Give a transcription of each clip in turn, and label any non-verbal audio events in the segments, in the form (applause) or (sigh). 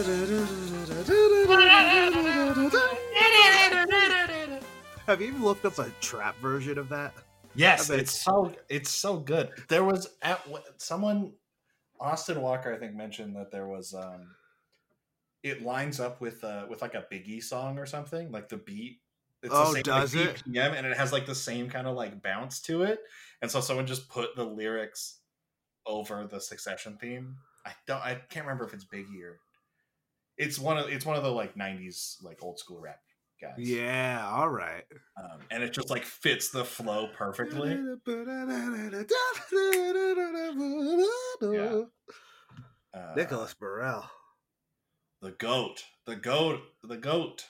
(laughs) Have you even looked up a trap version of that? Yes, it's so it's so good. There was at someone Austin Walker I think mentioned that there was um it lines up with uh with like a Biggie song or something, like the beat. It's Oh, the same does like, it? BPM, and it has like the same kind of like bounce to it. And so someone just put the lyrics over the Succession theme. I don't I can't remember if it's Biggie or it's one of it's one of the like 90s like old school rap guys. Yeah, all right. Um, and it just like fits the flow perfectly. Yeah. Uh, Nicholas Britell. the goat, the goat, the goat,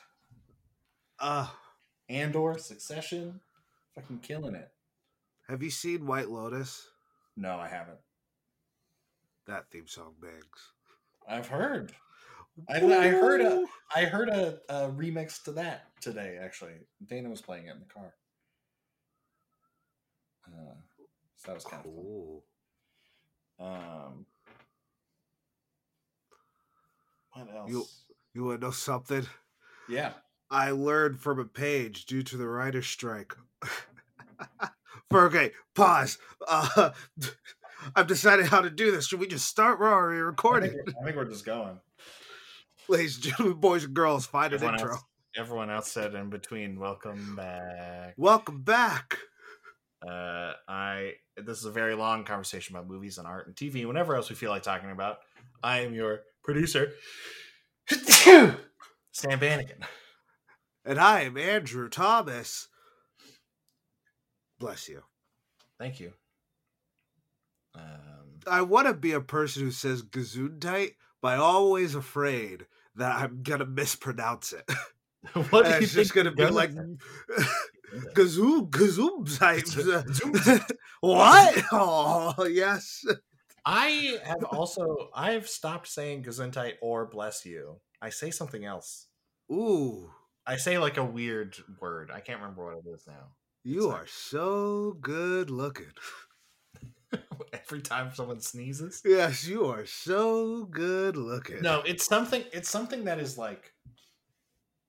Uh, Andor, Succession, fucking killing it. have you seen White Lotus? No, I haven't. That theme song bangs. I've heard. I, I heard a, I heard a, a remix to that today. Actually, Dana was playing it in the car. Uh, so that was kind of Cool. Um, what else? You- You want to know something? yeah. I learned from a page due to the writer's strike. (laughs) Okay, pause. Uh, (laughs) I've decided how to do this. Should we just start? Where are we I recording? think, we're- I think we're just going. Ladies and gentlemen, boys and girls, find an Everyone intro. else, everyone else said in between, welcome back. Welcome back. Uh, I this is a very long conversation about movies and art and TV and whatever else we feel like talking about. I am your producer, (laughs) Sam Bannigan. And I am Andrew Thomas. Bless you. Thank you. Um, I want to be a person who says Gesundheit, but I'm always afraid that I'm going to mispronounce it. (laughs) (laughs) what And do you it's just going to be like gonna Gazoom, Gazoomzeit. Gazoom- what? Oh, yes. I have also I have stopped saying Gesundheit or bless you. I say something else. Ooh, I say like a weird word. I can't remember what it is now. you It's are so good looking. (laughs) Every time someone sneezes. Yes, you are so good looking. No, it's something. It's something that is like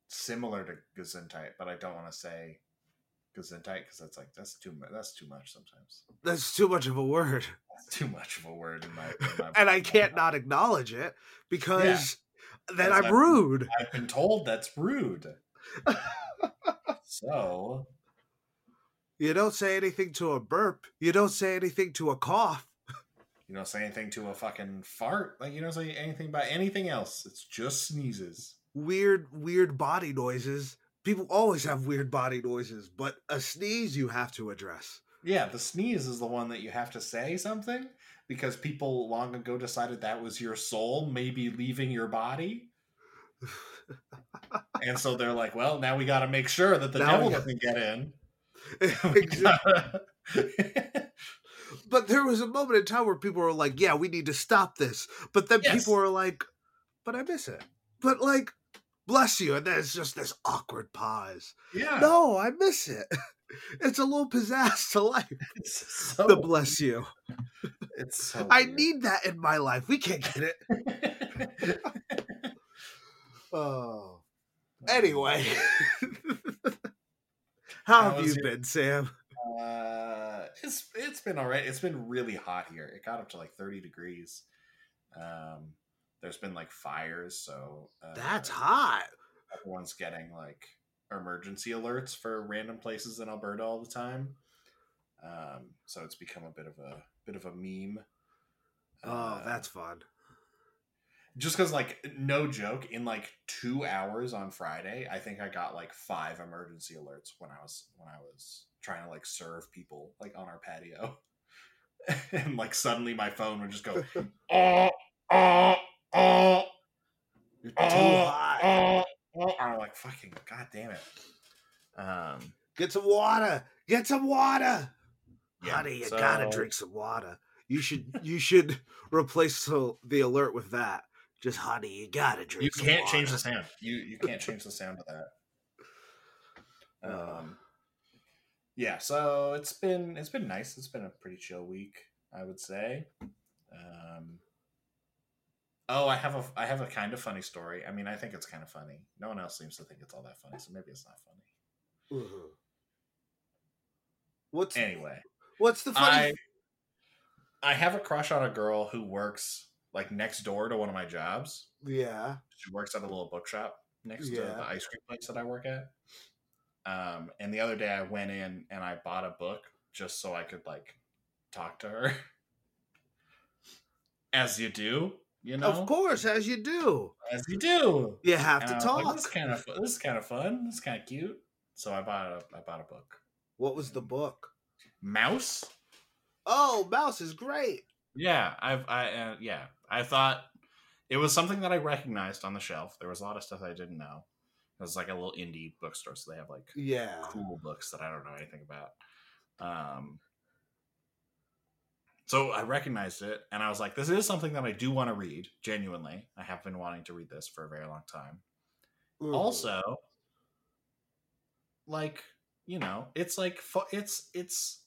similar to Gesundheit, but I don't want to say Gesundheit because that's like that's too much. That's too much sometimes. That's too much of a word. That's too much of a word in my. In my (laughs) And I can't not acknowledge it because then I'm I'm- rude. I've been told that's rude. (laughs) so You don't say anything to a burp. You don't say anything to a cough. (laughs) you don't say anything to a fucking fart. Like you don't say anything about anything else. It's just sneezes. Weird, weird body noises. People always have weird body noises, but a sneeze you have to address. Yeah, the sneeze is the one that you have to say something because people long ago decided that was your soul maybe leaving your body. (laughs) And so they're like, well, now we got to make sure that the Now devil doesn't get in. (laughs) but there was a moment in time where people were like, "Yeah, we need to stop this," but then Yes. people were like, "But I miss it." But like, bless you, and then it's just this awkward pause. yeah. No, I miss it. (laughs) It's a little pizzazz to life. (laughs) So, The bless you. It's so I weird. need that in my life. We can't get it. Oh. oh anyway, how How have you been, Sam? Uh, it's it's been all right. It's been really hot here. It got up to like 30 degrees. Um, there's been like fires, so uh, That's hot. everyone's getting like emergency alerts for random places in Alberta all the time. Um, so it's become a bit of a bit of a meme. Oh, Uh, that's fun. Just because like no joke in like two hours on friday i think i got like five emergency alerts when i was when i was trying to like serve people like on our patio (laughs) and like suddenly my phone would just go oh oh oh You're too oh, hot. oh, oh. i'm like fucking god damn it um Get some water. Get some water. Yeah, Honey, you gotta drink some water. You should (laughs) you should replace the, the alert with that. Just honey, you gotta drink. you can't change the sound you you can't change the sound of that um yeah so it's been it's been nice it's been a pretty chill week i would say um Oh, I have a I have a kind of funny story. I mean, I think it's kind of funny. No one else seems to think it's all that funny, so maybe it's not funny. Mhm. What's Anyway, what's the funny? I I have a crush on a girl who works like next door to one of my jobs. yeah. She works at a little bookshop next to the ice cream place that I work at. Um, and the other day I went in and I bought a book just so I could like talk to her. (laughs) As you do, you know, Of course, as you do. as you do. You have And to talk. like, this is kind of this is kind of fun. This is kind of cute. So I bought a I bought a book. What was the book? Mouse. Oh, Mouse is great. Yeah, I've I uh, yeah I thought it was something that I recognized on the shelf. There was a lot of stuff I didn't know. It was like a little indie bookstore, so they have like Yeah. cool books that I don't know anything about. Um, so I recognized it, and I was like, "This is something that I do want to read. Genuinely, I have been wanting to read this for a very long time." Mhm. Also, like you know, it's like it's it's.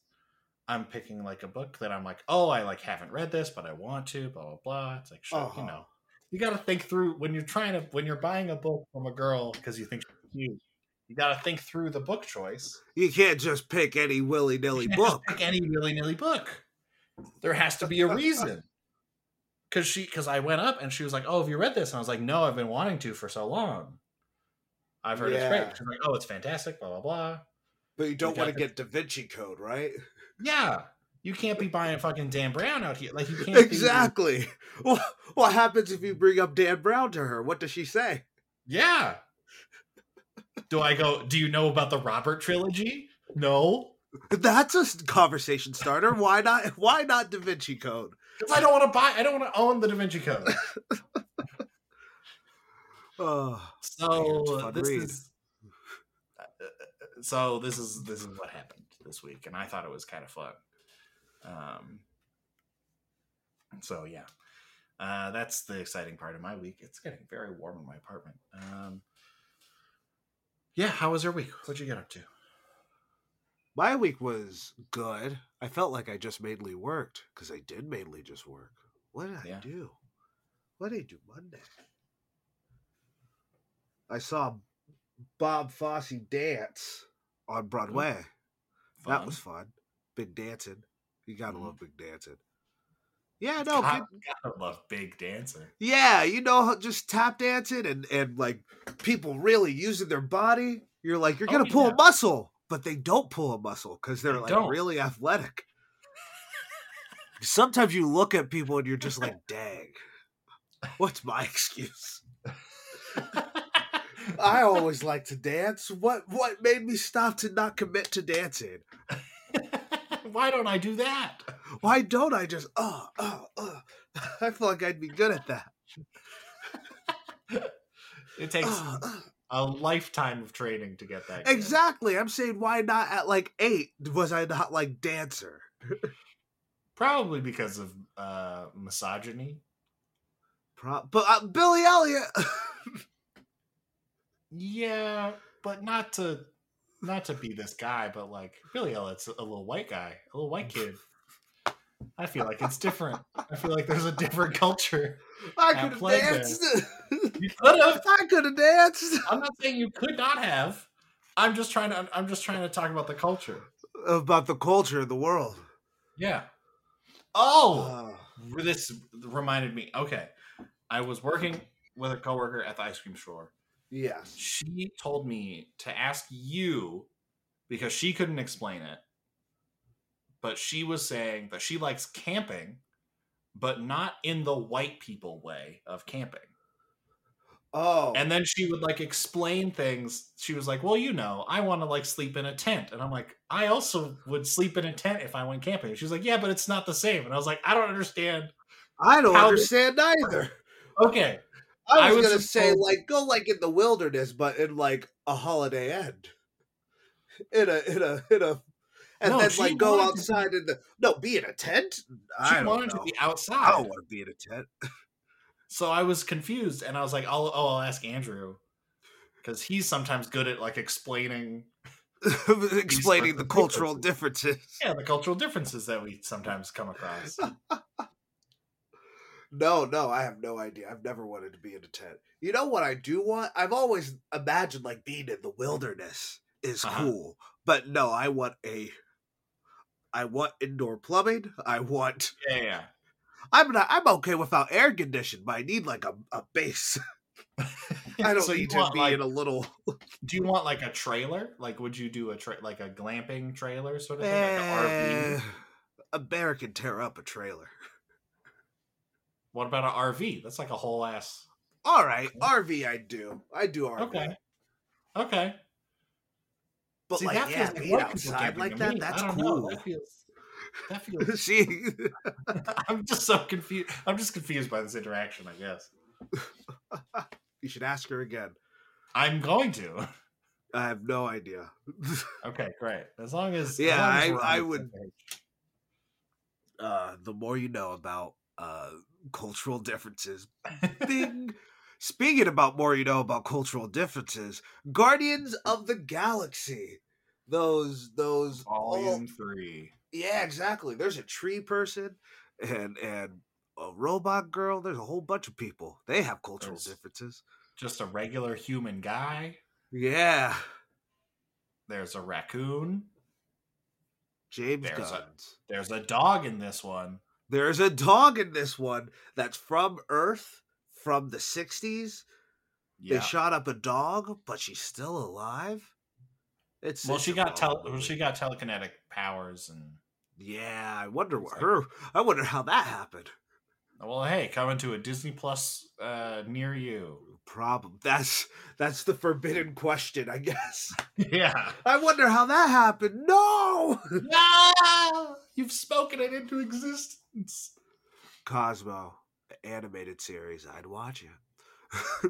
I'm picking like a book that I'm like, oh, I like haven't read this, but I want to. Blah blah blah. It's like, sure, Uh-huh. you know, you got to think through when you're trying to when you're buying a book from a girl because you think she's cute. You got to think through the book choice. you can't just pick any willy nilly book. pick any willy nilly book. There has to be a (laughs) reason. Because she, because I went up and she was like, "Oh, have you read this?" And I was like, "No, I've been wanting to for so long. I've heard it's Yeah. great." She's like, "Oh, it's fantastic." Blah blah blah. But you don't want to get Da Vinci Code, right? Yeah, you can't be buying fucking Dan Brown out here. Like you can't be- Exactly. (laughs) What, what happens if you bring up Dan Brown to her? What does she say? yeah. Do I go? Do you know about the Robert trilogy? No, That's a conversation starter. Why not? Why not Da Vinci Code? because I don't want to buy. I don't want to own the Da Vinci Code. (laughs) Oh, So it's this read. is uh, so this is this is what happened this week, and I thought it was kind of fun. Um, so yeah, uh, that's the exciting part of my week. It's getting very warm in my apartment. Um, yeah, how was your week? What'd you get up to? my week was good. I felt like I just mainly worked because I did mainly just work. What did I Yeah. do? What did I do Monday? I saw Bob Fosse dance on Broadway. That was fun. Big dancing. You gotta Mhm. love big dancing. Yeah, no, good- gotta love big dancing. yeah, you know, just tap dancing and and like people really using their body. You're like, you're Oh, gonna pull yeah. a muscle, but they don't pull a muscle because they're They like don't. really athletic. (laughs) Sometimes you look at people and you're just like, dang, what's my (laughs) excuse? I always like to dance. What what made me stop to not commit to dancing? (laughs) Why don't I do that? Why don't I just uh uh uh? (laughs) I feel like I'd be good at that. (laughs) It takes Uh, uh. a lifetime of training to get that. Exactly. I'm saying why not at like eight was I not like dancer? Probably because of uh, misogyny. Pro- but uh, Billy Elliot. Yeah, but not to not to be this guy, but like Billy Elliott's a little white guy, a little white kid. I feel like it's different. I feel like there's a different culture. I could have danced. You could have. (laughs) I could have danced. I'm not saying you could not have. I'm just trying to. I'm just trying to talk about the culture. About the culture of the world. Yeah. Oh, Uh, this reminded me. Okay, I was working with a coworker at the ice cream store. Yes. She told me to ask you because she couldn't explain it. But she was saying that she likes camping, but not in the white people way of camping. Oh. And then she would like explain things. She was like, "Well, you know, I want to like sleep in a tent." And I'm like, "I also would sleep in a tent if I went camping." She was like, "Yeah, but it's not the same." And I was like, "I don't understand." I don't understand either. Okay, I I was, was gonna say like go like in the wilderness, but in like a holiday end. In a in a in a and No, then like go wanted to outside in the no, be in a tent? she I wanted know. to be outside. I don't want to be in a tent. So I was confused, and I was like, "Oh, oh I'll ask Andrew." Because he's sometimes good at like explaining, (laughs) Explaining the cultural differences. differences. yeah, the cultural differences that we sometimes come across. (laughs) No, no, I have no idea. I've never wanted to be in a tent. You know what I do want? I've always imagined like being in the wilderness is Uh-huh. cool. But no, I want a I want indoor plumbing. I want Yeah, yeah. I'm not I'm okay without air conditioning, but I need like a, a base. (laughs) I (laughs) don't So you need to want, be like- in a little Do you want like a trailer? Like, would you do a tra- like a glamping trailer sort of thing, like Eh, an RV? a bear can tear up a trailer. What about an RV? That's like a whole ass. All right, RV I do. I do RV. Okay, okay. But See, like that yeah, feels like outside like that, me. that's don't know. cool. That feels. That (laughs) feels. See, (laughs) I'm just so confused. I'm just confused by this interaction. I guess (laughs) you should ask her again. I'm going to. I have no idea. Okay, great. As long as as Yeah, long as I- I would- uh, the more you know about uh, cultural differences. Speaking about more you know about cultural differences, Guardians of the Galaxy. Those those Volume all- three. yeah, exactly. There's a tree person and and a robot girl. There's a whole bunch of people. They have cultural There's- differences. Just a regular human guy. Yeah, There's a raccoon. James There's a- There's a dog in this one. There's a dog in this one that's from Earth from the 60s. Yeah. They shot up a dog, but she's still alive. It's well, she got Marvel tel- movie. she got telekinetic powers and Yeah, I wonder what like- her. I wonder how that happened. Well, hey, coming to a Disney Plus uh, near you. Problem. That's that's the forbidden question, I guess. (laughs) yeah. I wonder how that happened. No, no, you've spoken it into existence. Cosmo animated series. I'd watch it. a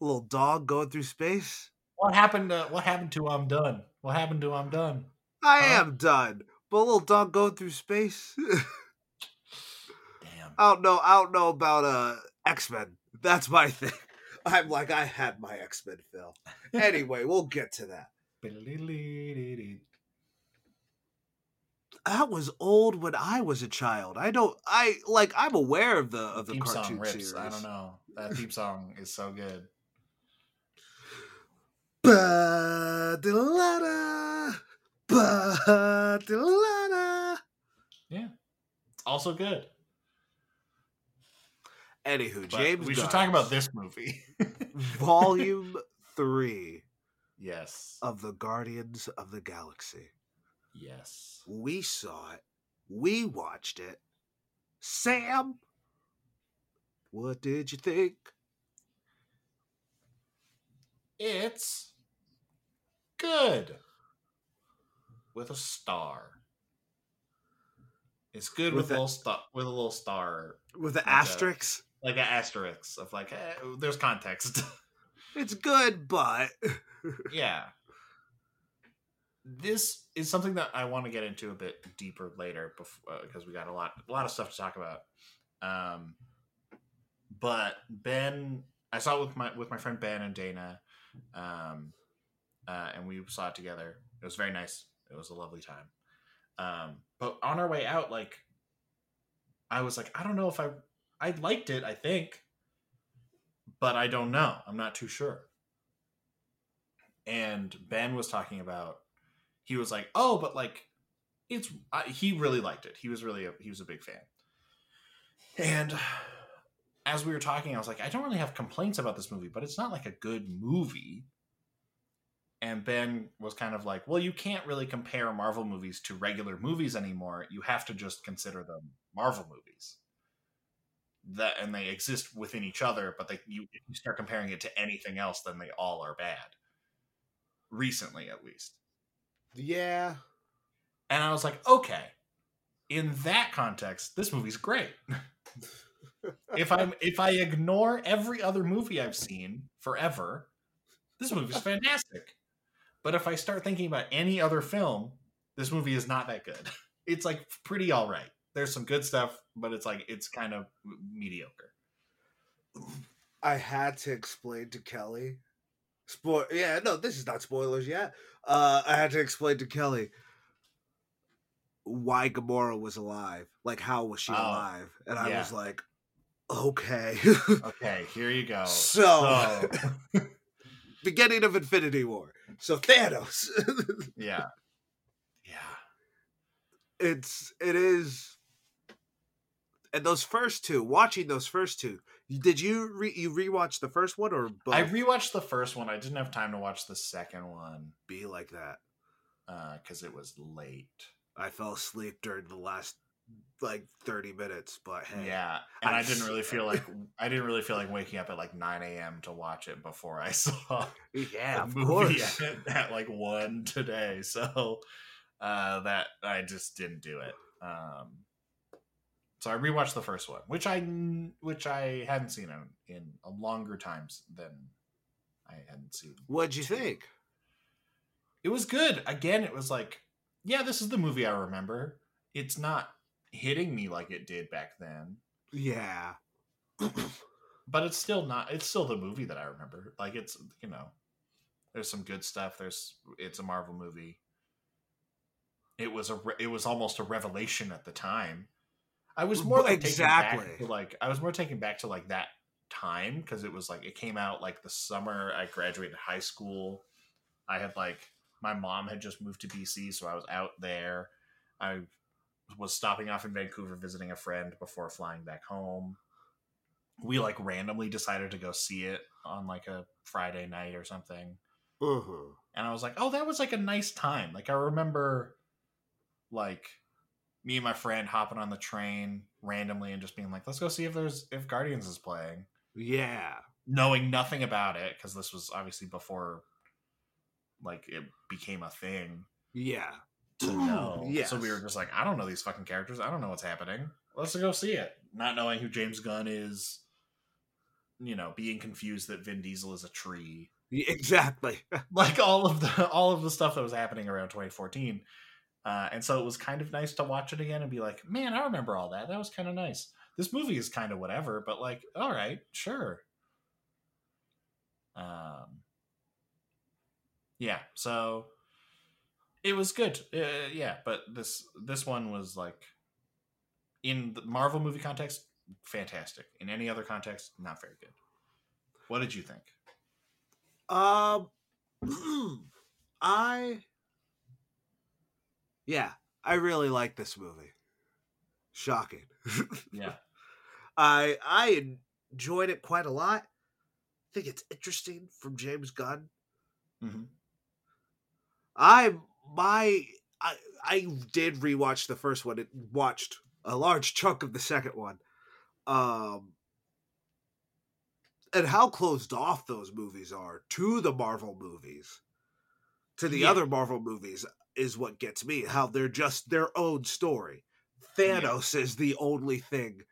(laughs) little dog going through space. What happened? To, what happened to I'm done? What happened to I'm done? I Huh? am done. But a little dog going through space. (laughs) I don't know. I don't know about uh X Men. That's my (laughs) thing. I'm like I had my X Men fill. Anyway, we'll get to that. That was old when I was a child. I don't. I like. I'm aware of the of the theme cartoon song rips. series. I don't know. That theme song is so good. (laughs) Ba-da-la-da, ba-da-la-da. Yeah, it's also good. Anywho, But James. we should talk about this movie. (laughs) Volume three yes. of the Guardians of the Galaxy. Yes. We saw it. We watched it. Sam, what did you think? It's good with a star. It's good With with, a- little star with a little star, With the Okay. asterisks, like an asterisk of like, eh, there's context. (laughs) it's good, but (laughs) yeah. This is something that I want to get into a bit deeper later, because we got a lot, a lot of stuff to talk about. Um, but Ben, I saw it with my with my friend Ben and Dana, um, uh, and we saw it together. It was very nice. It was a lovely time. Um, but on our way out, like, I was like, I don't know if I, I liked it. I think, but I don't know. I'm not too sure and Ben was talking about he was like, "Oh, but like it's I, he really liked it. He was really a, he was a big fan." And as we were talking, I was like, "I don't really have complaints about this movie, but it's not like a good movie." And Ben was kind of like, "Well, you can't really compare Marvel movies to regular movies anymore. You have to just consider them Marvel movies." That and they exist within each other, but they you, if you start comparing it to anything else, then they all are bad recently at least. yeah, And I was like, okay, in that context, this movie's great. (laughs) if I'm if I ignore every other movie I've seen forever, this movie's fantastic. But if I start thinking about any other film, this movie is not that good. (laughs) It's like pretty all right. There's some good stuff, but it's like it's kind of mediocre. I had to explain to Kelly. Spoil. Yeah, no, this is not spoilers yet. Uh, I had to explain to Kelly why Gamora was alive. Like, how was she Oh, alive? And I yeah. was like, Okay. (laughs) Okay, here you go. So- So, (laughs) Beginning of Infinity War. So Thanos. (laughs) yeah, yeah. it's it is and those first two watching those first two did you re you rewatch the first one or both? I rewatched the first one. I didn't have time to watch the second one be like that because it was late. i fell asleep during the last like 30 minutes but hey Yeah, and I- I didn't really feel like (laughs) I didn't really feel like waking up at like nine a.m. to watch it before I (laughs) saw yeah of course at, (laughs) at like one today. So uh, that I just didn't do it. Um, so I rewatched the first one, which I which I hadn't seen in, in a longer times than I hadn't seen. what'd you think It was good. Again, it was like, yeah, this is the movie I remember. It's not hitting me like it did back then, yeah (clears throat) but it's still not. It's still the movie that I remember. Like it's you know, there's some good stuff. There's it's a Marvel movie. It was a it was almost a revelation at the time. I was more like taken back Exactly. to like I was more taken back to like that time because it was like it came out like the summer I graduated high school. I had like my mom had just moved to BC, so I was out there. I was stopping off in Vancouver visiting a friend before flying back home. We like randomly decided to go see it on like a Friday night or something uh-huh. and I was like, "Oh, that was like a nice time." Like I remember, like me and my friend hopping on the train randomly and just being like, "Let's go see if there's if Guardians is playing," yeah knowing nothing about it because this was obviously before, like it became a thing yeah to know. yes. So we were just like, "I don't know these fucking characters. I don't know what's happening. Let's go see it." Not knowing who James Gunn is, you know, being confused that Vin Diesel is a tree Yeah, exactly (laughs) like all of the all of the stuff that was happening around 2014 uh, and so it was kind of nice to watch it again and be like man i remember all that. That was kind of nice. This movie is kind of whatever but like all right sure. Um yeah so it was good. Uh, yeah but this this one was like in the marvel movie context fantastic. In any other context not very good. What did you think? Um, (clears throat) I, yeah, I really like this movie. Shocking. (laughs) yeah I I enjoyed it quite a lot. I think it's interesting from James Gunn. hmm I my I I did rewatch the first one. It watched a large chunk of the second one. Um and how closed off those movies are to the Marvel movies. To the Yeah. other Marvel movies is what gets me. How they're just their own story. Thanos is the only thing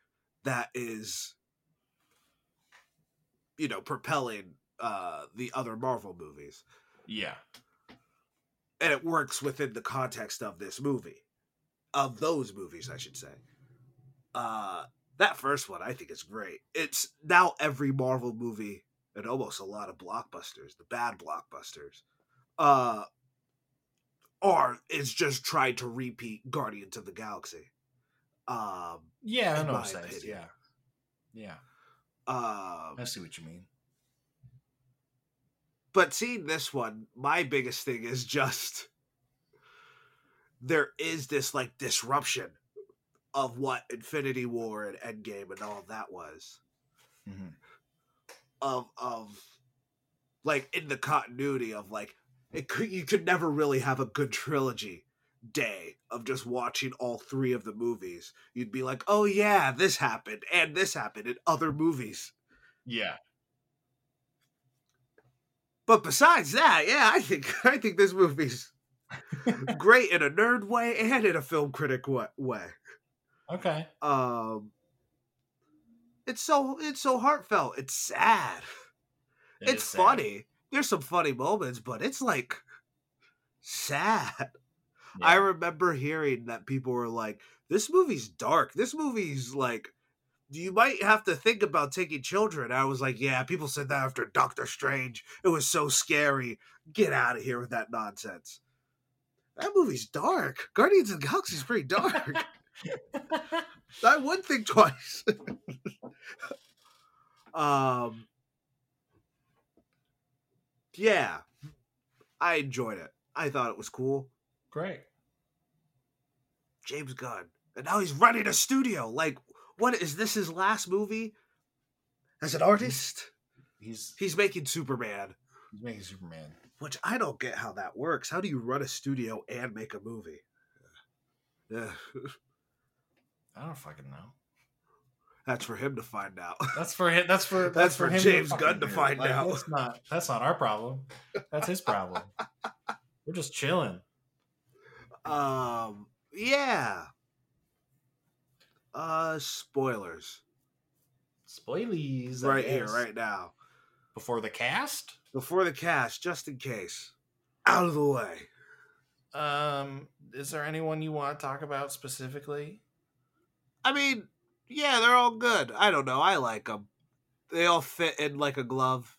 that is you know propelling uh the other Marvel movies yeah and it works within the context of this movie of those movies i should say uh that first one i think is great it's now every marvel movie and almost a lot of blockbusters the bad blockbusters uh are is just trying to repeat guardians of the galaxy um Yeah, I in know my what sense. Yeah. Yeah. um I see what you mean. but seeing this one, my biggest thing is just there is this like disruption of what Infinity War and Endgame and all that was hmm of of like in the continuity of like it could you could never really have a good trilogy day of just watching all three of the movies. You'd be like, "Oh yeah, this happened and this happened in other movies." Yeah. But besides that, yeah, I think (laughs) I think this movie's great in a nerd way and in a film critic way. Okay. Um, it's so it's so heartfelt. It's sad. It it's sad. There's some funny moments, but it's like sad. I remember hearing that people were like, "This movie's dark. This movie's like." You might have to think about taking children. I was like, yeah, people said that after Doctor Strange. It was so scary. Get out of here with that nonsense. That movie's dark. Guardians of the Galaxy is pretty dark. (laughs) I would think twice. (laughs) um, yeah, I enjoyed it. I thought it was cool. Great. James Gunn, and now he's running a studio. Like, what is this? His last movie as an artist? He's He's making Superman, he's making Superman. which I don't get how that works. How do you run a studio and make a movie? Yeah, (laughs) I don't fucking know. That's for him to find out. That's for him. That's for (laughs) That's for him James fucking Gunn to find out. That's not that's not our problem. That's his problem. (laughs) We're just chilling. Um, yeah. Uh, spoilers Spoilies I right here, right now, before the cast. before the cast, just in case. Out of the way. Um, is there anyone you want to talk about specifically? I mean, yeah, they're all good. I don't know. I like them. They all fit in like a glove.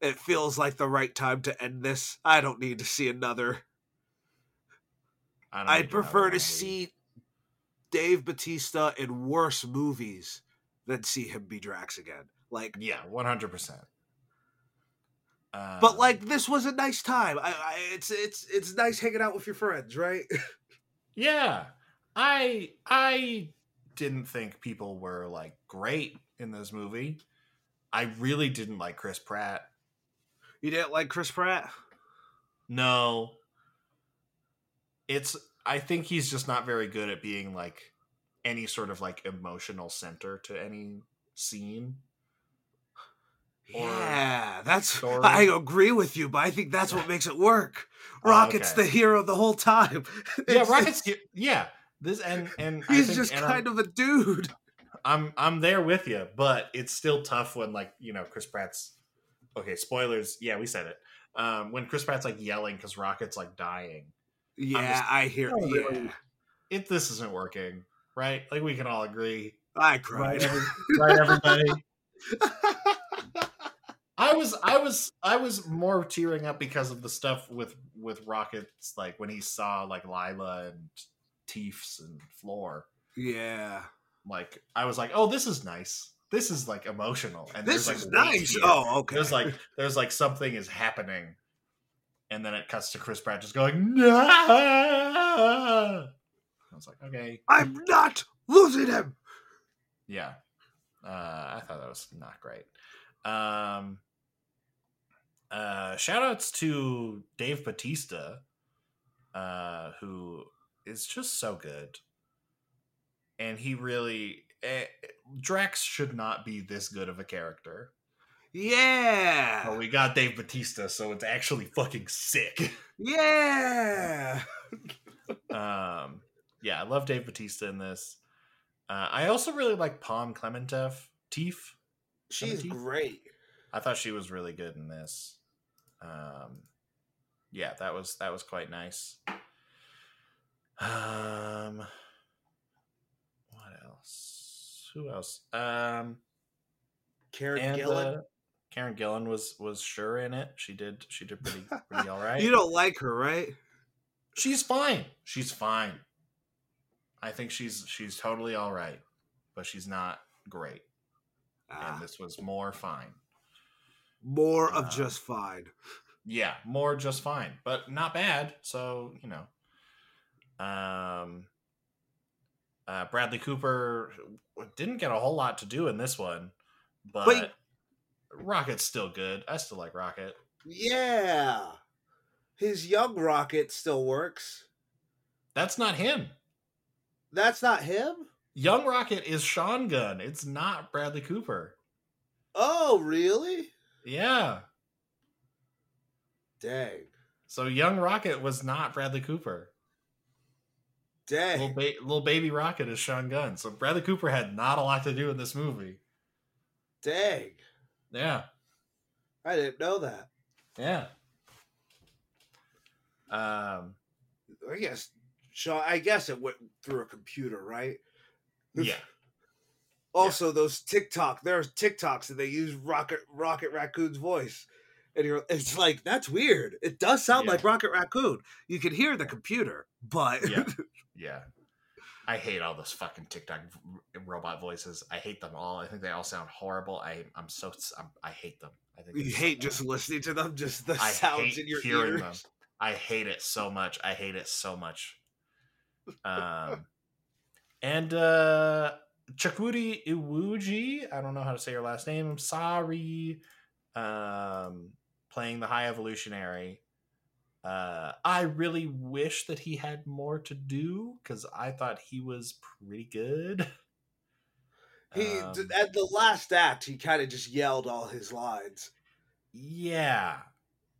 It feels like the right time to end this. I don't need to see another. I I'd prefer to see Dave Batista in worse movies than see him be Drax again. Like, Yeah, one hundred percent. but um like this was a nice time. I, I it's it's it's nice hanging out with your friends, right? (laughs) yeah, I I didn't think people were like great in this movie. I really didn't like Chris Pratt. you didn't like Chris Pratt? No. It's I think he's just not very good at being like any sort of like emotional center to any scene. Yeah, that's. story. I agree with you, but I think that's what (laughs) makes it work. Oh, Rocket's okay. the hero the whole time. (laughs) Yeah, Rocket's yeah. This and and He's just and I'm- kind of a dude. I'm I'm there with you, but it's still tough when like you know Chris Pratt's okay. Spoilers, yeah, we said it. Um, when Chris Pratt's like yelling because Rocket's like dying, Yeah, just- I hear. Oh, Yeah, it this isn't working, right? Like we can all agree, I cried. right? right, everybody. (laughs) I was I was I was more tearing up because of the stuff with with Rockets, like when he saw like Lylla and Teefs and Floor. yeah, Like I was like, oh, this is nice. This is like emotional, and this there's, is nice. here. Oh, okay. there's like (laughs) there's like something is happening, and then it cuts to Chris Pratt just going no. I was like, okay, I'm not losing him. yeah. Uh, I thought that was not great. Um, uh, shout outs to Dave Batista, uh, who is just so good. And he really, eh, Drax should not be this good of a character. Yeah, But we got Dave Batista, so it's actually fucking sick. yeah. (laughs) um, yeah, I love Dave Batista in this. Uh, I also really like Pom Klementieff, Teef. She's great. I thought she was really good in this. Um, yeah, that was that was quite nice. Um, what else? Who else? Um, Karen and Gillan. uh, Karen Gillan was was sure in it. She did she did pretty pretty all (laughs) right. You don't like her, right? she's fine. She's fine. I think she's she's totally all right, but she's not great. Ah, And this was more fine. more uh, of just fine. yeah more just fine but not bad so you know um uh bradley cooper didn't get a whole lot to do in this one but Wait. rocket's still good. I still like rocket. Yeah, his young rocket still works. that's not him. That's not him. young rocket is sean gunn. It's not bradley cooper. Oh, really? yeah. Dang, so young rocket was not bradley cooper dang. little, ba- little baby rocket is sean gunn so bradley cooper had not a lot to do in this movie Dang. yeah I didn't know that. Yeah. Um. I guess Sean I guess it went through a computer, right? Yeah. (laughs) Also, those TikTok, there's TikToks and they use Rocket Rocket Raccoon's voice. And you're it's like, that's weird. It does sound Yeah. like Rocket Raccoon. You can hear the computer, but Yeah. (laughs) Yeah. I hate all those fucking TikTok robot voices. I hate them all. I think they all sound horrible. I I'm so I'm, I hate them. I think You hate just listening to them, just the I sounds in your hearing ears. them. I hate it so much. I hate it so much. Um, and uh, Chukwudi Iwuji, I don't know how to say your last name. I'm sorry. Um, playing the High Evolutionary. Uh, I really wish that he had more to do because I thought he was pretty good. (laughs) He Um, at the last act, he kind of just yelled all his lines. Yeah.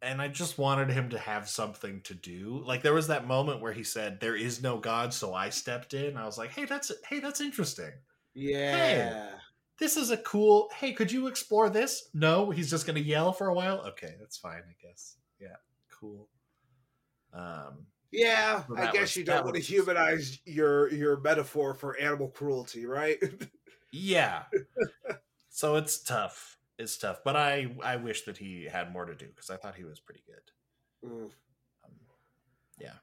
And I just wanted him to have something to do. Like there was that moment where he said, "There is no God, so I stepped in." I was like, "Hey, that's hey, that's interesting. Yeah. This is a cool. Hey, could you explore this?" No, he's just gonna yell for a while. Okay, that's fine, I guess. Yeah, cool. Um, Yeah, So I guess was- you don't want to humanize your your metaphor for animal cruelty, right? yeah. (laughs) so it's tough. It's tough, but I I wish that he had more to do because I thought he was pretty good. Mm. Um, yeah.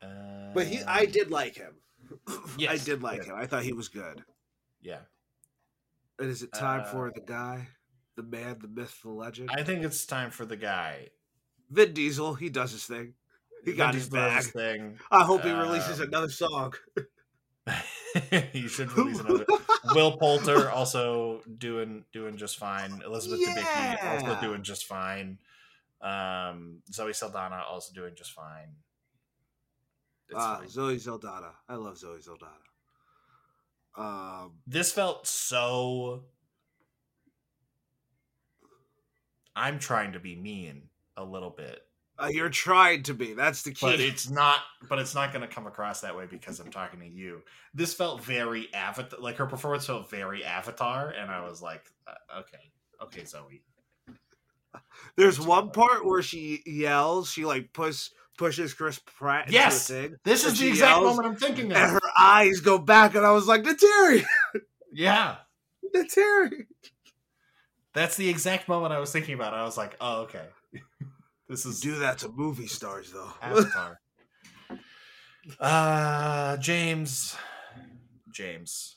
Uh, but he, I did like him. (clears throat) yes, I did like yeah. him. I thought he was good. Yeah. And is it time Uh, for the guy, the man, the myth, the legend? I think it's time for the guy. Vin Diesel. He does his thing. He got his bag. thing. I hope he releases Um, another song. (laughs) he should release another. (laughs) Will Poulter also doing doing just fine. Elizabeth Debicki also doing just fine. Um, Zoe Saldana also doing just fine. Ah, fine. Zoe Zeldana. I love Zoe Zeldana. Um, This felt so. I'm trying to be mean a little bit, uh, you're trying to be. That's the key. but it's not. But it's not going to come across that way because I'm talking to you. This felt very avatar. Like her performance felt very Avatar, and I was like, uh, okay, okay, Zoe. There's one part where she yells. She like push pushes Chris Pratt Yes! This is the exact yells, moment I'm thinking of. and her eyes go back, and I was like, "Neytiri, (laughs) Yeah, Neytiri." that's the exact moment I was thinking about. I was like, oh, okay, (laughs) this is Do that to movie stars, though. Avatar. (laughs) uh James. James.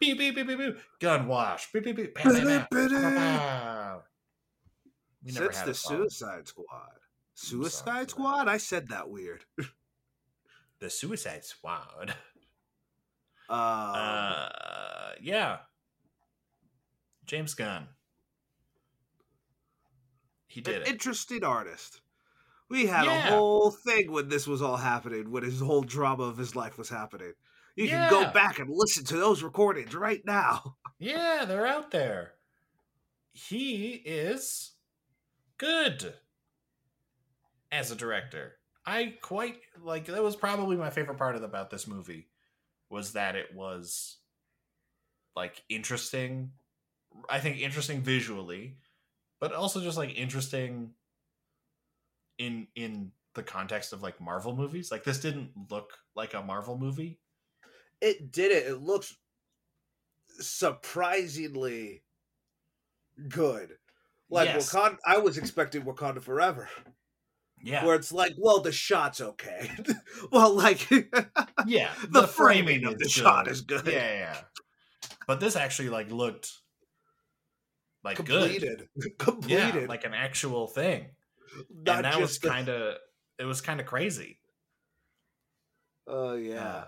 Beep beep beep beep beep. Gun wash. Beep beep beep. Bam, bam, bam. We never Since had the. Suicide Squad. New song for Suicide. Squad? I said that weird. The Suicide Squad. (laughs) Um, Uh yeah. James Gunn. He did an it. interesting artist. We had Yeah. a whole thing when this was all happening, when his whole drama of his life was happening. You can go back and listen to those recordings right now. (laughs) Yeah, they're out there. He is good as a director. I quite like that was probably my favorite part of about this movie was that it was like interesting. I think interesting visually, but also just like interesting in in the context of like Marvel movies. Like this didn't look like a Marvel movie. It did it. It looks surprisingly good. Like Yes. Wakanda, I was expecting Wakanda Forever, Yeah. where it's like, well, the shot's okay. (laughs) well, like yeah. (laughs) the, framing, of the is shot is good. Yeah, yeah, yeah. But this actually like looked like completed, good. completed. (laughs) Yeah, like an actual thing. Not and that was kind of it was kind of crazy. Oh yeah.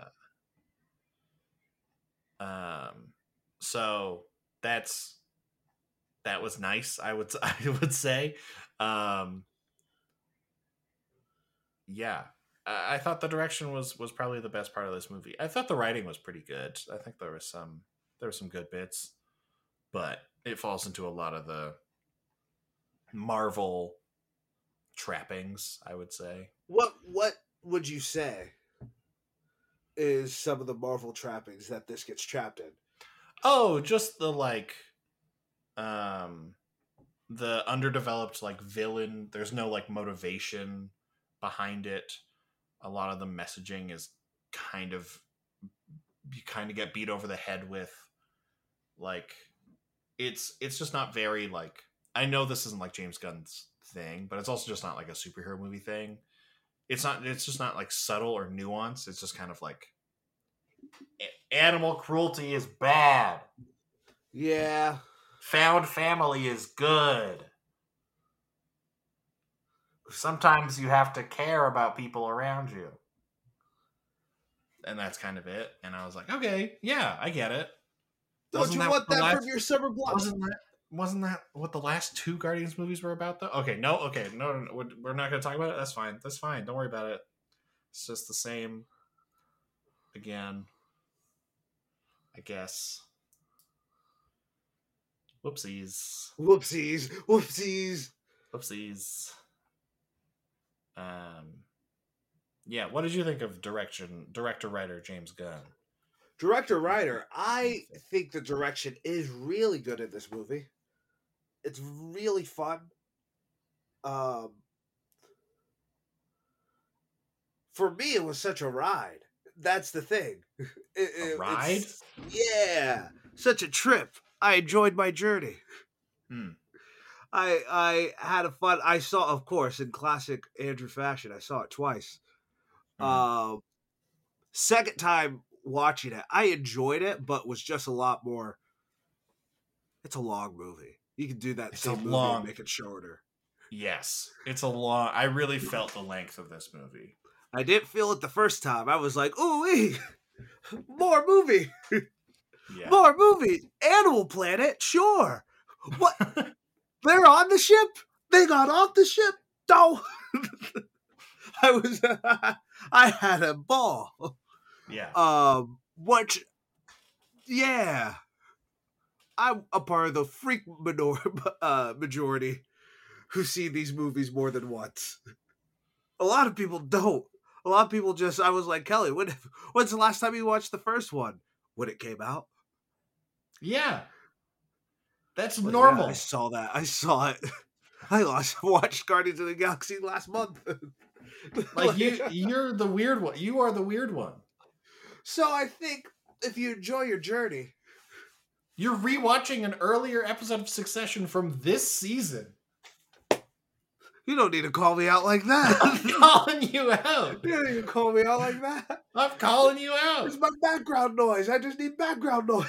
Uh, um so that's that was nice, I would (laughs) I would say. Um yeah. I I thought the direction was was probably the best part of this movie. I thought the writing was pretty good. I think there was some there were some good bits, but it falls into a lot of the Marvel trappings, I would say. What what would you say is some of the Marvel trappings that this gets trapped in? Oh, just the like um the underdeveloped like villain. There's no like motivation behind it. A lot of the messaging is kind of you kind of get beat over the head with like it's it's just not very like I know this isn't like James Gunn's thing, but it's also just not like a superhero movie thing. It's not it's just not like subtle or nuanced. It's just kind of like Animal cruelty is bad. Yeah. Found family is good. Sometimes you have to care about people around you. And that's kind of it. And I was like, okay, yeah, I get it. Don't Wasn't you that want that last- from your summer block? Wasn't that wasn't that what the last two Guardians movies were about though? Okay, no, okay, no, no, no we're- we're not going to talk about it. That's fine. That's fine. Don't worry about it. It's just the same again. I guess. Whoopsies. Whoopsies. Whoopsies. Whoopsies. Um yeah, what did you think of direction director writer James Gunn? Director writer, I think the direction is really good in this movie. It's really fun. Um, for me, it was such a ride. That's the thing. (laughs) It- A it- ride? Yeah, such a trip. I enjoyed my journey. Hmm. I I had a fun. I saw, of course, in classic Andrew fashion. I saw it twice. Mhm. Um, second time watching it, I enjoyed it, but was just a lot more. It's a long movie. You can do that It's same movie long- and make it shorter. Yes. It's a long I really felt the length of this movie. I didn't feel it the first time. I was like, "Ooh, (laughs) more movie, Yeah. more movie." Animal Planet, sure. What? (laughs) They're on the ship. They got off the ship. No. (laughs) I was. I had a ball. Yeah. Um, which, yeah, I'm a part of the freak minor, (laughs) uh, majority who see these movies more than once. A lot of people don't. A lot of people just. I was like Kelly. When, (laughs) when's the last time you watched the first one? When it came out. Yeah. That's But yeah, normal. I saw that. I saw it. (laughs) I lost, watched Guardians of the Galaxy last month. Like you you're the weird one. You are the weird one. So I think if you enjoy your journey, You're rewatching an earlier episode of Succession from this season. you don't need to call me out like that. I'm (laughs) calling you out. You don't even call me out like that. I'm calling you out. It's my background noise. I just need background noise.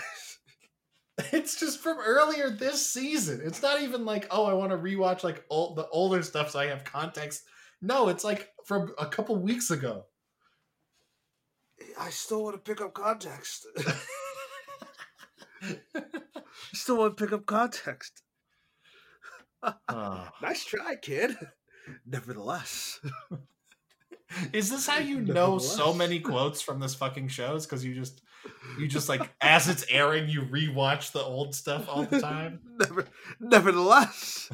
It's just from earlier this season. It's not even like, oh, I want to rewatch like old, the older stuff so I have context. No, it's like from a couple weeks ago. I still want to pick up context. I (laughs) (laughs) still want to pick up context. Ah. (laughs) Nice try, kid. Nevertheless. Is this how you know so many quotes from this fucking shows? Because you just, you just like as it's airing, you rewatch the old stuff all the time. Never, nevertheless.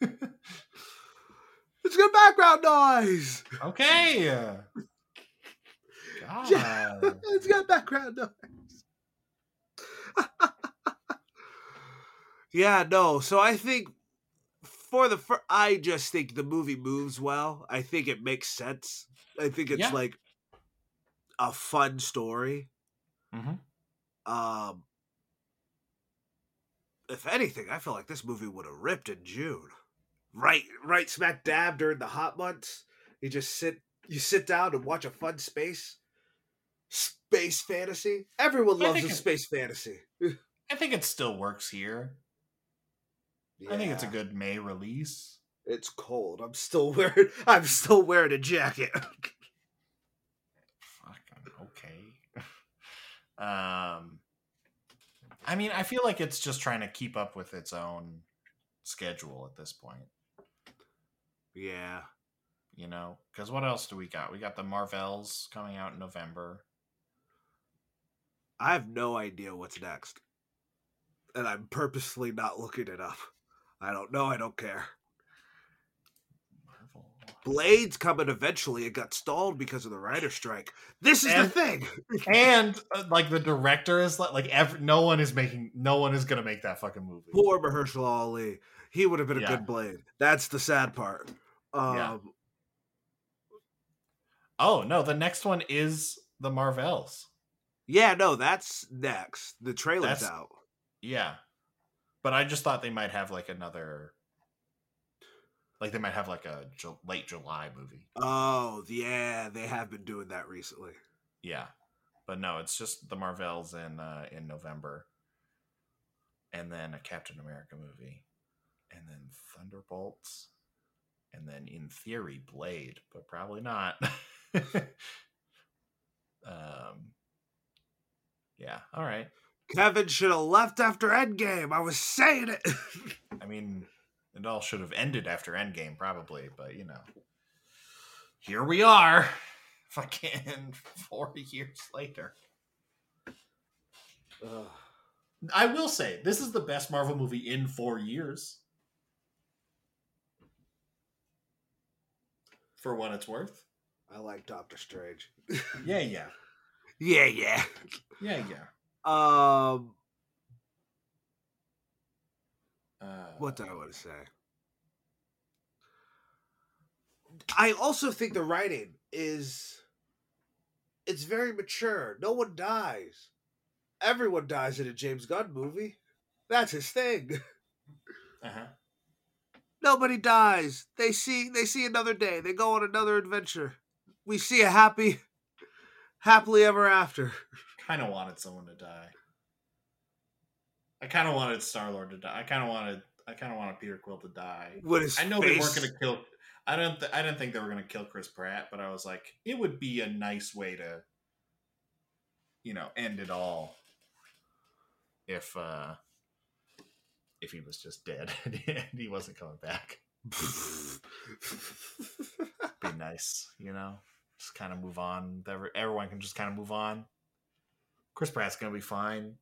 it's good background noise. Okay. Yeah. God. (laughs) it's got background noise. (laughs) yeah, no. So I think for the fir- I just think the movie moves well. I think it makes sense. I think it's Yeah. like a fun story. Mhm. Um, if anything, I feel like this movie would have ripped in June. Right, right, smack dab during the hot months. You just sit, you sit down and watch a fun space, space fantasy. Everyone loves a it- space fantasy. (laughs) I think it still works here. I think it's a good May release. It's cold. I'm still (laughs) wearing. I'm still wearing a jacket. Fucking okay. (laughs) um, I mean, I feel like it's just trying to keep up with its own schedule at this point. yeah. You know, because what else do we got? We got the Marvels coming out in November. I have no idea what's next. And I'm purposely not looking it up. I don't know. I don't care. Marvel. Blade's coming eventually. It got stalled because of the writer (sighs) strike. This is the thing. (laughs) and uh, like the director is like, like every, no one is making, no one is gonna make that fucking movie. Poor Mahershala Ali. He would have been a Yeah. good Blade. That's the sad part. Um, Yeah. Oh no, the next one is the Marvels. Yeah. no, that's next. The trailer's That's- out. Yeah. But I just thought they might have like another like they might have like a Ju- late July movie. Oh, yeah, they have been doing that recently. Yeah, but no, it's just the Marvels in uh, in November, and then a Captain America movie, and then Thunderbolts, and then in theory Blade, but probably not. (laughs) um, yeah. All right. Kevin should have left after Endgame. I was saying it. (laughs) I mean, it all should have ended after Endgame, probably, but you know, here we are, (laughs) fucking (laughs) four years later. Ugh. I will say, this is the best Marvel movie in four years. For what it's worth. I like Doctor Strange. Yeah, yeah. Yeah, yeah. Yeah, yeah. Um, Uh, what do I want to say? I also think the writing is it's very mature. No one dies. Everyone dies in a James Gunn movie. That's his thing. (laughs) Uh-huh. Nobody dies. They see they see another day. They go on another adventure. We see a happy happily ever after. (laughs) Kind of wanted someone to die. I kind of wanted Star Lord to die. I kind of wanted. I kind of wanted Peter Quill to die. With his I know they weren't going to kill. I don't. Th- I didn't think they were going to kill Chris Pratt, but I was like, it would be a nice way to, you know, end it all. If uh if he was just dead (laughs) and he wasn't coming back, (laughs) be nice, you know. Just kind of move on. Everyone can just kind of move on. Chris Pratt's gonna be fine.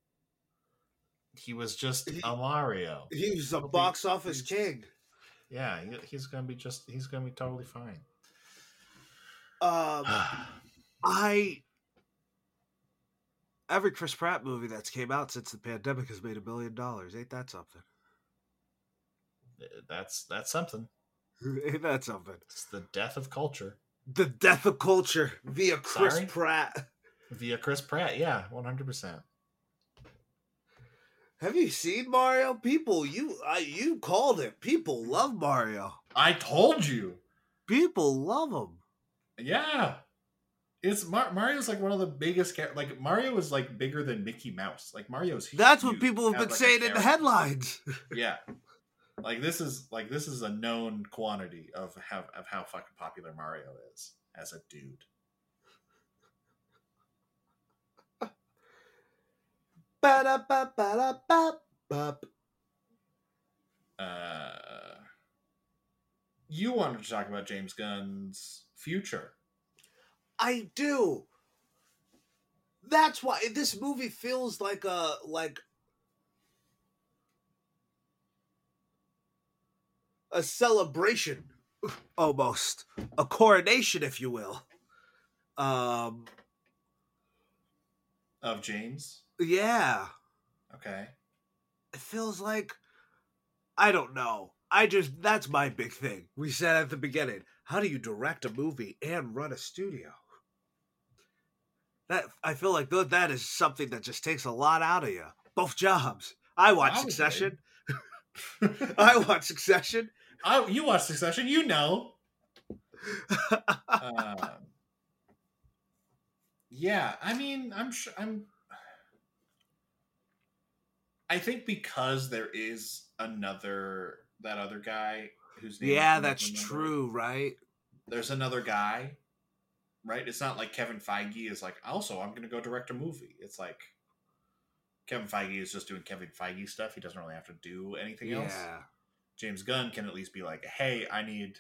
He was just a Mario. he was a box office king. Yeah, he- he's gonna be just. He's gonna be totally fine. Um (sighs) I every Chris Pratt movie that's came out since the pandemic has made a billion dollars. Ain't that something? that's that's something. (laughs) Ain't that something? It's the death of culture The death of culture via Chris Sorry? Pratt. via Chris Pratt. Yeah, one hundred percent. Have you seen Mario? People, you I, you called it. People love Mario. I told you. People love him. Yeah, it's Mar- Mario's like one of the biggest. Char- like Mario is like bigger than Mickey Mouse. Like Mario's. That's what people have been like, saying in the headlines. (laughs) Yeah, like this is like this is a known quantity of how of how fucking popular Mario is as a dude. (laughs) Uh, you wanted to talk about James Gunn's future. I do. That's why this movie feels like a like a celebration almost a coronation if you will um Of James. yeah Okay. it feels like I don't know. I just that's my big thing. We said at the beginning, how do you direct a movie and run a studio? That I feel like th- that is something that just takes a lot out of you. Both jobs. I watch. Succession. (laughs) (laughs) I watch Succession. I, you watch Succession, you know. Um, yeah, I mean, I'm sure. I'm. I think because there is another that other guy whose name yeah, that's remember. true, right? There's another guy, right? It's not like Kevin Feige is like, also, I'm going to go direct a movie. It's like Kevin Feige is just doing Kevin Feige stuff. He doesn't really have to do anything else. James Gunn can at least be like, "Hey, I need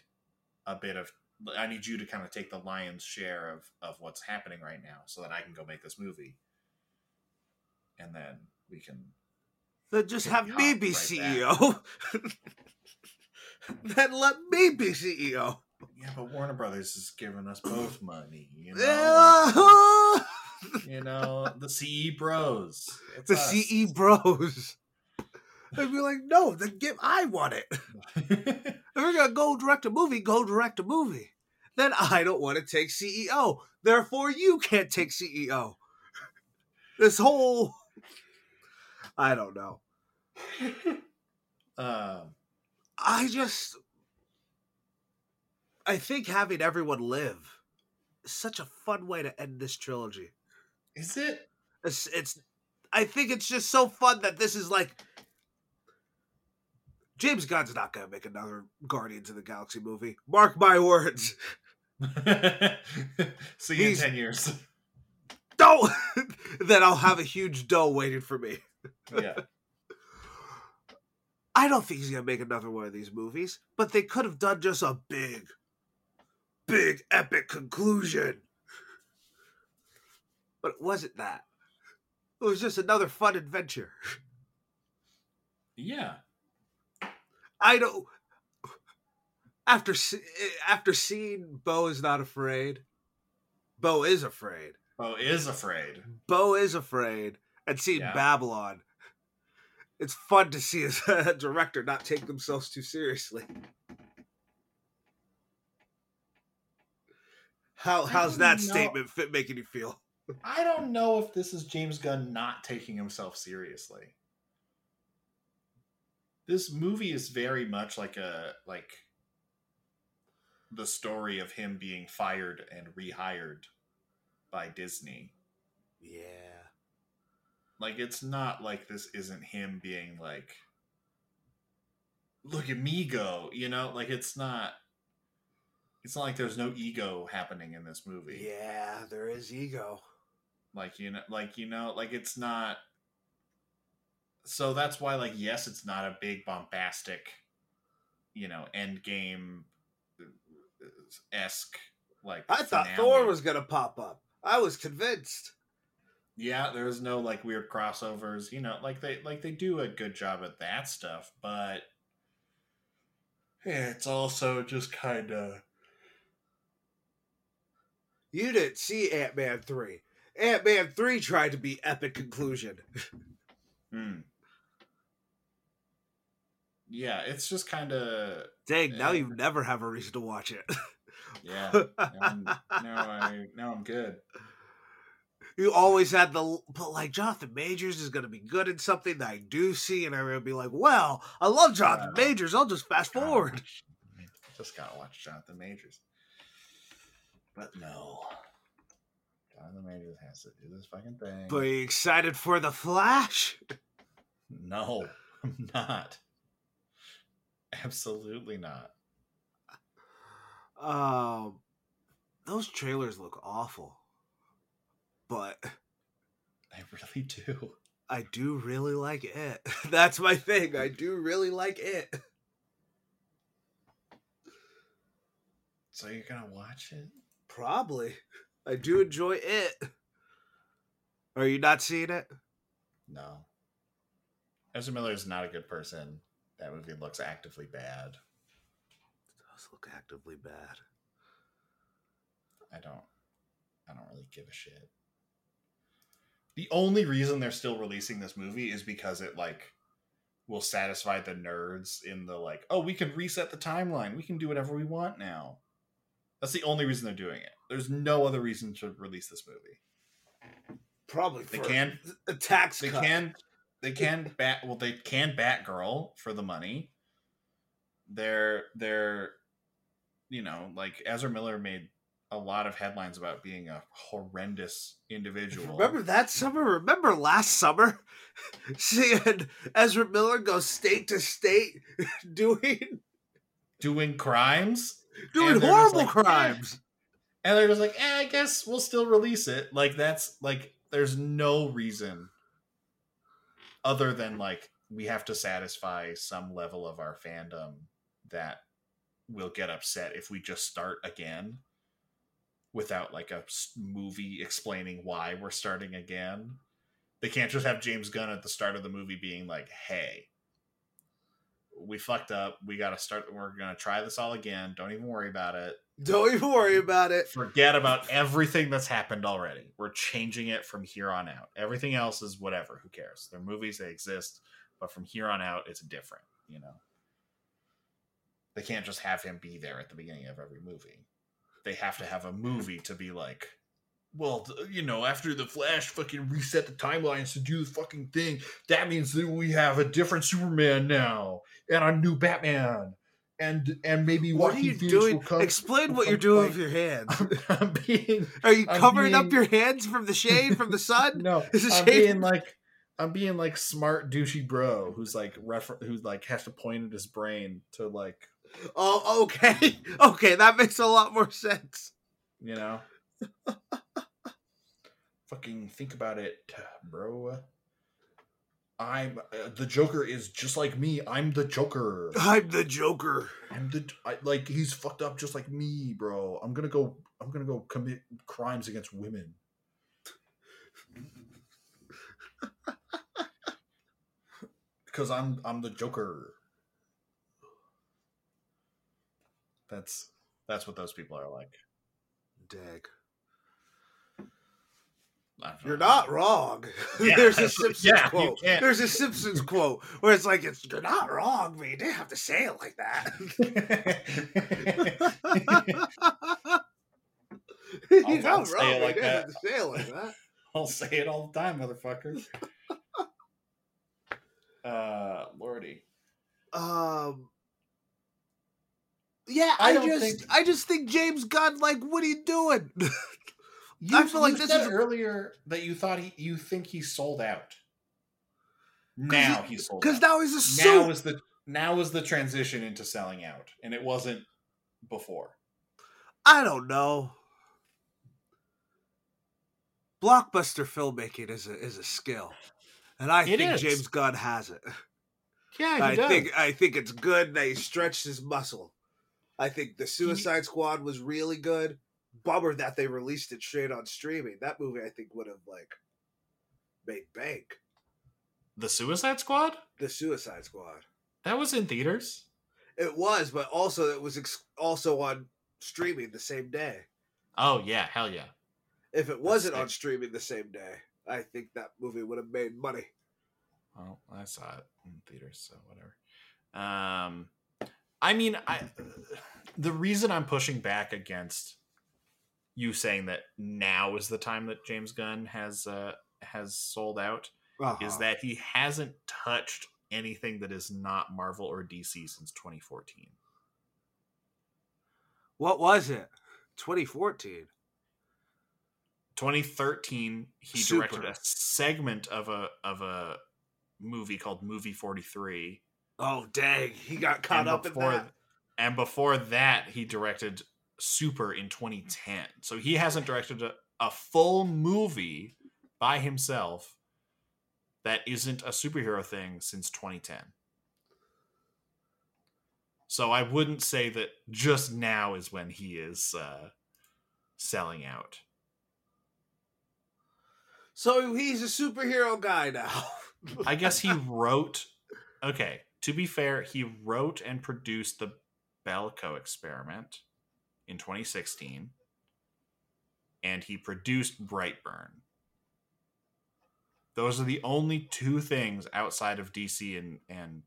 a bit of I need you to kind of take the lion's share of of what's happening right now so that I can go make this movie." And then we can Then just have me be right CEO. (laughs) then let me be CEO. Yeah, but Warner Brothers is giving us both money, you know. (laughs) You know, the CE bros. It's the us. CE bros. I'd be like, no, then give I want it. (laughs) If we're gonna go direct a movie, go direct a movie. Then I don't want to take CEO. Therefore, you can't take CEO. (laughs) This whole I don't know. (laughs) um, I just I think having everyone live is such a fun way to end this trilogy. Is it? It's, it's I think it's just so fun that this is like James Gunn's not gonna make another Guardians of the Galaxy movie. Mark my words. (laughs) See you in ten years. No, (laughs) then I'll have a huge dough waiting for me. Yeah. I don't think he's gonna make another one of these movies, but they could have done just a big, big epic conclusion. But it wasn't that. It was just another fun adventure. Yeah. I don't. After se- eh, after seeing Beau is not afraid, Beau is afraid. Beau is afraid. Beau is afraid, and seeing Yeah. Babylon, it's fun to see as (laughs) a director not take themselves too seriously. How how's that know. statement fit making you feel? (laughs) I don't know if this is James Gunn not taking himself seriously. This movie is very much like a like the story of him being fired and rehired by Disney. Yeah. Like it's not like this isn't him being like look at me go, you know? Like it's not it's not like there's no ego happening in this movie. Yeah, there is ego. like you know like you know like it's not so that's why like yes it's not a big bombastic you know end game esque like I thought finale. Thor was gonna pop up. I was convinced. yeah there's no like weird crossovers you know like they like they do a good job at that stuff but yeah, it's also just kind of You didn't see Ant Man three. Ant Man three tried to be epic conclusion. (laughs) hmm. Yeah it's just kind of Dang, now Yeah. you eh. never have a reason to watch it. yeah (laughs) now I'm, now I now I'm good you always had the but like Jonathan Majors is gonna be good in something that I do see, and I'm gonna be like, well, I love Jonathan Wow. Majors. I'll just fast Gotta forward. watch- Just gotta watch Jonathan Majors. But no. Jonathan Majors has to do this fucking thing. But are you excited for the Flash? no, (laughs) I'm not. Absolutely not. Um, those trailers look awful, but (laughs) I really do. I do really like it. (laughs) That's my thing. I do really like it. So you're gonna watch it? Probably. I do enjoy it. Are you not seeing it? No. Ezra Miller is not a good person. That movie looks actively bad. It does look actively bad. I don't I don't really give a shit. The only reason they're still releasing this movie is because it like will satisfy the nerds in the like, oh, we can reset the timeline. We can do whatever we want now. That's the only reason they're doing it. There's no other reason to release this movie. Probably They for can a tax they cut. can they can bat well they can Batgirl for the money. They're they're you know, like Ezra Miller made a lot of headlines about being a horrendous individual. Remember that summer? Remember last summer? (laughs) Seeing Ezra Miller go state to state (laughs) doing doing crimes? doing And they're just horrible like, "Eh." crimes. And they're just like, eh, I guess we'll still release it. Like that's like there's no reason other than like we have to satisfy some level of our fandom that will get upset if we just start again without like a movie explaining why we're starting again. They can't just have James Gunn at the start of the movie being like, "Hey, we fucked up. We got to start. We're gonna try this all again. Don't even worry about it. Don't even worry about it. Forget about everything that's happened already. We're changing it from here on out. Everything else is whatever. Who cares? They're movies. They exist. But from here on out, it's different. You know, they can't just have him be there at the beginning of every movie. They have to have a movie to be like, well, you know, after the Flash fucking reset the timelines to do the fucking thing, that means that we have a different Superman now and a new Batman. And and maybe What are you Phoenix doing? come- Explain what you're doing play- with your hands. (laughs) I'm, I'm being Are you I'm covering up your hands from the shade from the (laughs) sun? no, (laughs) Is I'm shade- being like I'm being like smart douchey bro who's like refer- who's like has to point at his brain to like Oh, okay, okay, that makes a lot more sense. you know fucking think about it bro i'm uh, the joker is just like me. I'm the joker. I'm the Joker. i'm the I, like he's fucked up just like me bro. I'm gonna go i'm gonna go commit crimes against women. (laughs) Because i'm i'm the joker. That's that's what those people are like. Dag. You're not wrong. (laughs) Yeah, There's a Simpsons yeah, quote. There's a Simpsons quote where it's like, "It's you're not wrong, but you didn't have to say it like that." (laughs) (laughs) you're I'll not say wrong, it like you didn't that. have to say it like that. I'll say it all the time, motherfuckers. uh, Lordy. Um. Yeah, I I, just, think- I just think James Gunn, like, what are you doing? You, I feel like this said is earlier that you thought he, you think he sold out. Now he sold Because now he's a now is the now is the transition into selling out, and it wasn't before. I don't know. Blockbuster filmmaking is a is a skill, and I It think is. James Gunn has it. Yeah, I think I think it's good that he stretched his muscle. I think the Suicide Squad was really good. Bummer that they released it straight on streaming. That movie I think would have like made bank. the Suicide Squad The Suicide Squad. that was in theaters. It was, but also it was ex- also on streaming the same day. Oh yeah, hell yeah. If it wasn't on streaming the same day, I think that movie would have made money. Well, I saw it in theaters, so whatever. Um, I mean, I the reason I'm pushing back against you saying that now is the time that James Gunn has uh, has sold out Uh-huh. is that he hasn't touched anything that is not Marvel or DC since 2014. what was it? 2014. 2013, he Super. directed a segment of a of a movie called Movie 43. Oh dang, he got caught and up in that. And before that, he directed Super in 2010. So he hasn't directed a, a full movie by himself that isn't a superhero thing since 2010. So I wouldn't say that just now is when he is uh, selling out. So he's a superhero guy now. (laughs) I guess he (laughs) wrote. Okay, to be fair, he wrote and produced the Belko experiment in 2016, and he produced Brightburn. Those are the only two things outside of DC and, and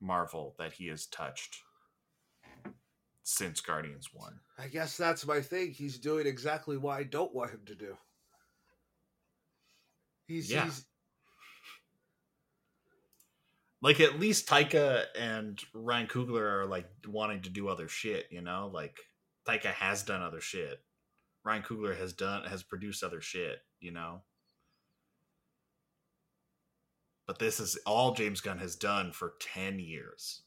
Marvel that he has touched since Guardians 1. I guess that's my thing. He's doing exactly what I don't want him to do. He's, Yeah. he's Like, at least Taika and Ryan Coogler are like wanting to do other shit, you know? Like, Taika has done other shit. Ryan Coogler has done has produced other shit, you know. But this is all James Gunn has done for ten years.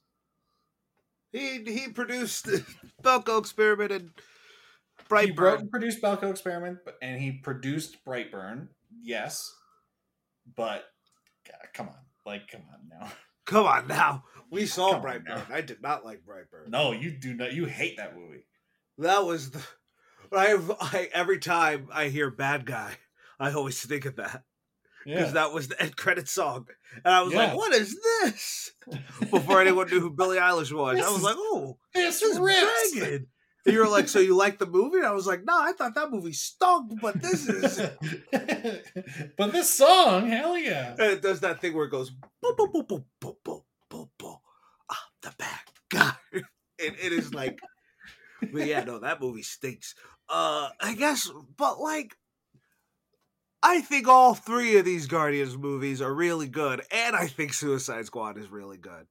he he produced (laughs) the Belko experiment and Brightburn. He wrote Brightburn. and produced Belko Experiment, but- and he produced Brightburn. Yes, but God, come on, like, come on now. (laughs) Come on now. We saw Come on Brightburn. I did not like Brightburn. No, you do not. You hate that movie. That was the I, I every time I hear bad guy, I always think of that. Because that was the end credit song. And I was Yeah. like, what is this? Before anyone knew who Billie Eilish was. This I was like, oh, this this is rips. And you were like, so you like the movie? And I was like, no, I thought that movie stunk, but this is. (laughs) but this song, hell yeah. And it does that thing where it goes, boop, boop, boop, boop, boop, boop, boop, boop. I'm the bad guy. (laughs) And it is like, but yeah, no, that movie stinks. Uh, I guess, but like, I think all three of these Guardians movies are really good, and I think Suicide Squad is really good.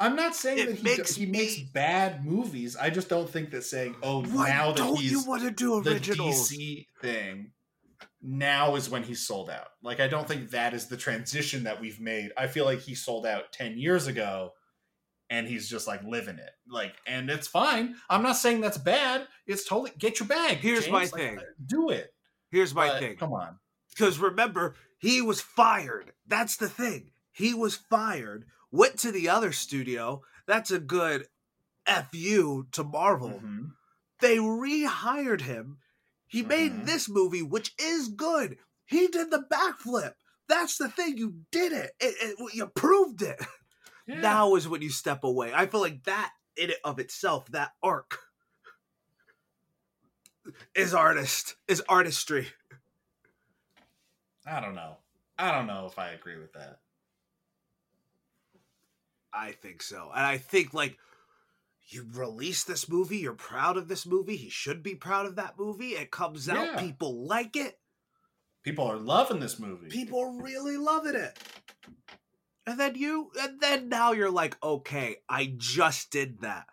I'm not saying It that he, makes he makes me- bad movies. I just don't think that saying, "Oh, Why now that don't he's you want to do the originals? DC thing, now is when he's sold out." Like, I don't think that is the transition that we've made. I feel like he sold out ten years ago, and he's just like living it. Like, and it's fine. I'm not saying that's bad. It's totally get your bag. Here's my Like, thing. do it. Here's my But, thing. Come on. Because remember, he was fired. That's the thing. He was fired, went to the other studio. That's a good FU to Marvel. Mhm. They rehired him. He made Mhm. this movie, which is good. He did the backflip. That's the thing. You did it. it, it you proved it. (laughs) Yeah. Now is when you step away. I feel like that in it of itself, that arc is artist, is artistry. I don't know. I don't know if I agree with that. I think so. And I think like you release this movie, you're proud of this movie. He should be proud of that movie. It comes out, Yeah. people like it. People are loving this movie. People are really loving it. And then you and then now you're like, "Okay, I just did that.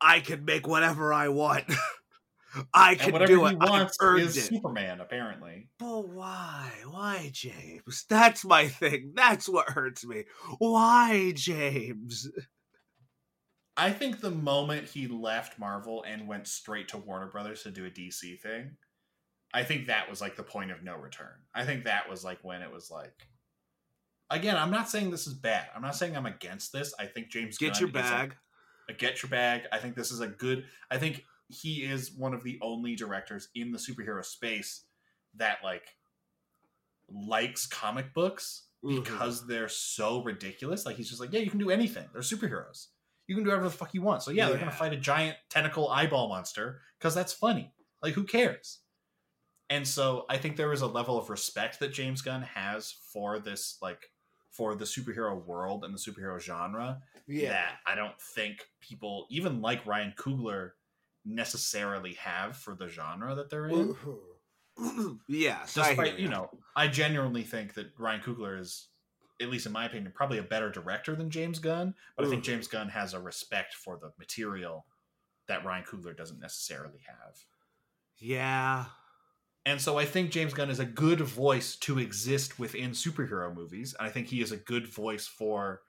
I can make whatever I want. (laughs) I can whatever do he it. I wants is it." Superman, apparently. But why? Why, James? That's my thing. That's what hurts me. Why, James? I think the moment he left Marvel and went straight to Warner Brothers to do a DC thing, I think that was like the point of no return. I think that was like when it was like. Again, I'm not saying this is bad. I'm not saying I'm against this. I think James Gunn Get Gunn your bag. a get your bag. I think this is a good. I think he is one of the only directors in the superhero space that like likes comic books Mhm. because they're so ridiculous. Like he's just like, yeah, you can do anything. They're superheroes. You can do whatever the fuck you want. So yeah, they're gonna fight a giant tentacle eyeball monster because that's funny. Like who cares? And so I think there is a level of respect that James Gunn has for this, like for the superhero world and the superhero genre that I don't think people, even like Ryan Coogler, necessarily have for the genre that they're in. (clears throat) yeah, I Despite, hear you know, I genuinely think that Ryan Coogler is, at least in my opinion, probably a better director than James Gunn. But I think. James Gunn has a respect for the material that Ryan Coogler doesn't necessarily have. Yeah, And so I think James Gunn is a good voice to exist within superhero movies. And I think he is a good voice for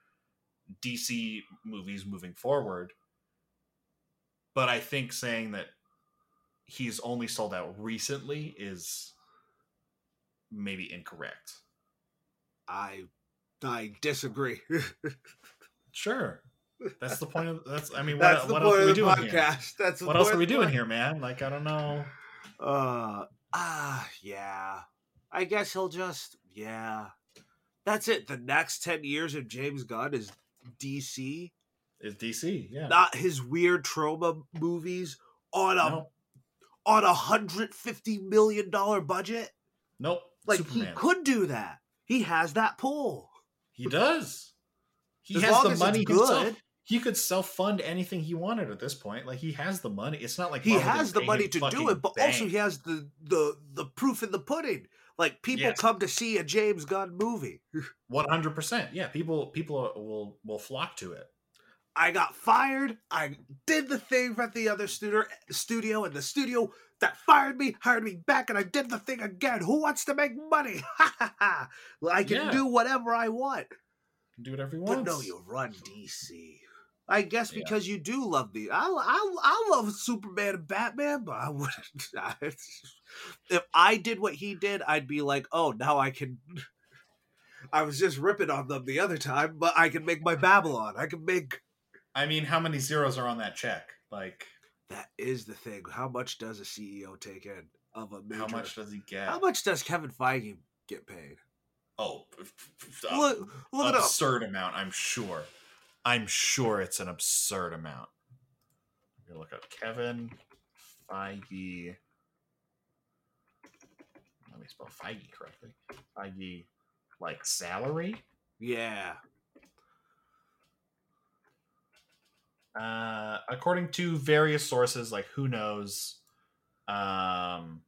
DC movies moving forward. But I think saying that he's only sold out recently is maybe incorrect. I I disagree. (laughs) Sure. That's the point of that's I mean what, That's the what else point are we of the doing here? That's What else are we doing here, man? Like I don't know. Uh ah yeah. I guess he'll just yeah. That's it. The next ten years of James Gunn is DC, Is DC, yeah. not his weird trauma movies on a no, on a hundred fifty million dollar budget. nope. Like Superman. he could do that. He has that pull. He does. He As has the money good. himself. He could self fund anything he wanted at this point. Like he has the money. It's not like he Marvel has the money to do it, but also he has the the the proof in the pudding. Like people Yes. come to see a James Gunn movie. one hundred percent. Yeah, people people will will flock to it. I got fired. I did the thing at the other studio, studio, and the studio that fired me hired me back, and I did the thing again. Who wants to make money? (laughs) Ha ha ha! I can Yeah. do whatever I want. Do whatever he But no, you run DC. I guess Yeah. because you do love the. I I I love Superman and Batman, but I wouldn't. (laughs) if I did what he did, I'd be like, oh, now I can. (laughs) I was just ripping on them the other time, but I can make my Babylon. I can make. I mean, how many zeros are on that check? Like, That is the thing. How much does a CEO take in of a major? how much does he get? How much does Kevin Feige get paid? Oh, (laughs) Look, look absurd amount. I'm sure. I'm sure it's an absurd amount. Gonna look up Kevin Feige. Let me spell Feige correctly. Feige, like salary. Yeah. Uh, according to various sources, like who knows, um,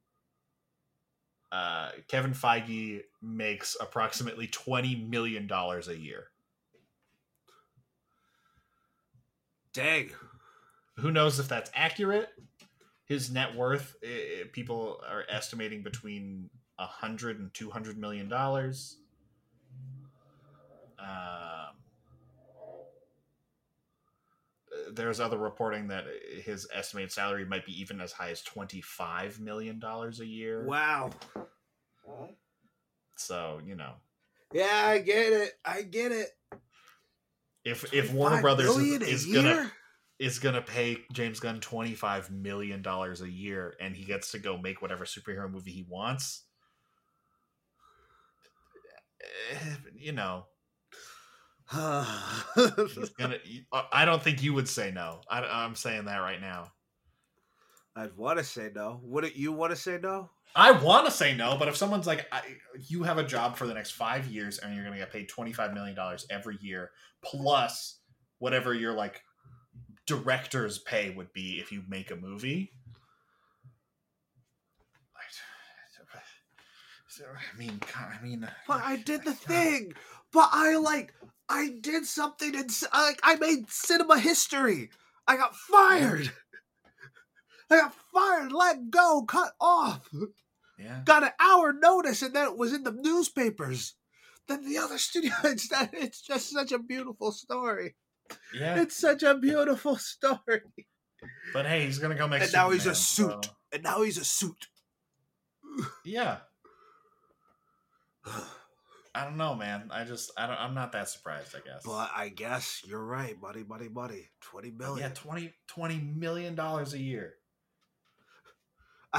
uh, Kevin Feige makes approximately twenty million dollars a year. Dang. Who knows if that's accurate? His net worth, eh, people are estimating between a hundred and two hundred million dollars. Um, there's other reporting that his estimated salary might be even as high as twenty five million dollars a year. Wow. So you know, Yeah, I get it. I get it. If if Warner Brothers is, is gonna is gonna pay James Gunn twenty five million dollars a year, and he gets to go make whatever superhero movie he wants. eh, You know, (sighs) he's gonna. I don't think you would say no. I, I'm saying that right now. I'd want to say no. Wouldn't you want to say no? I want to say no, but if someone's like, I, you have a job for the next five years and you're going to get paid $25 million every year, plus whatever your like director's pay would be if you make a movie. I mean, God, I mean, But I did the (laughs) uh, thing. But I like I did something and like I made cinema history. I got fired. I got fired, let go, cut off. Yeah. Got an hour notice, and then it was in the newspapers. Then the other studio. (laughs) It's that. It's just such a beautiful story. Yeah. It's such a beautiful story. But hey, he's going to go make And now he's a suit. so- And now he's a suit. (sighs) Yeah. I don't know, man. I just, I don't, I'm not that surprised, I guess. But I guess you're right. Money, money, money. Twenty million. yeah, 20, 20 million dollars a year.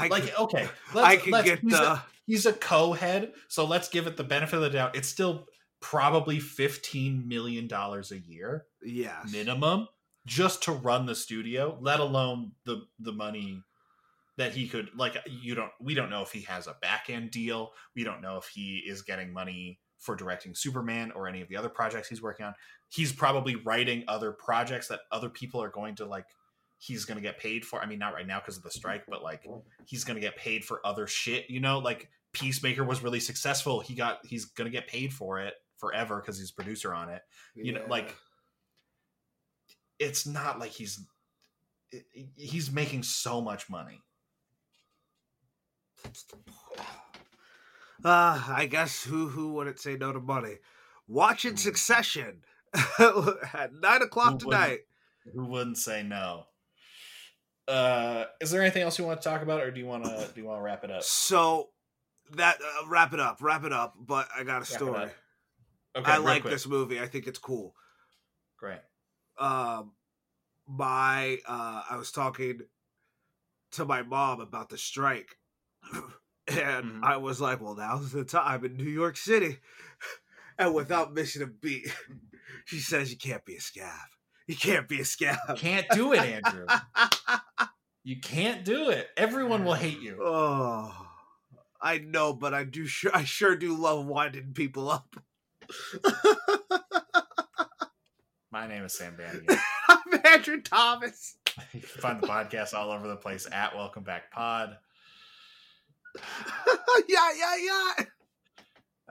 I like can, okay (laughs) I let's- can get he's the. a, he's a co-head so let's give it the benefit of the doubt. It's still probably 15 million dollars a year yeah, minimum just to run the studio let alone the the money that he could like you don't we don't know if he has a back end deal. We don't know if he is getting money for directing superman or any of the other projects he's working on. He's probably writing other projects that other people are going to like he's going to get paid for i mean not right now because of the strike but like he's going to get paid for other shit you know? Like peacemaker was really successful. He got he's going to get paid for it forever because he's producer on it. You know like it's not like he's he's making so much money. (sighs) Uh, I guess who who wouldn't say no to money? Watching Succession (laughs) at nine o'clock Who wouldn't? tonight. who wouldn't say no uh is there anything else you want to talk about or do you want to do you want to wrap it up So that uh, wrap it up, wrap it up. But I got a it story. okay I like quick. this movie. I think it's cool. great Um, my uh, I was talking to my mom about the strike, (clears throat) and Mhm. I was like, "Well, now's the time in New York City," (laughs) and without missing a beat, she says, "You can't be a scab. You can't be a scab." can't do it andrew (laughs) you can't do it everyone will hate you Oh, I know, but I do. Sure, I sure do love winding people up. my name is sam bannigan (laughs) I'm Andrew Thomas. you can find the podcast all over the place at welcome back pod (laughs) yeah, yeah, yeah.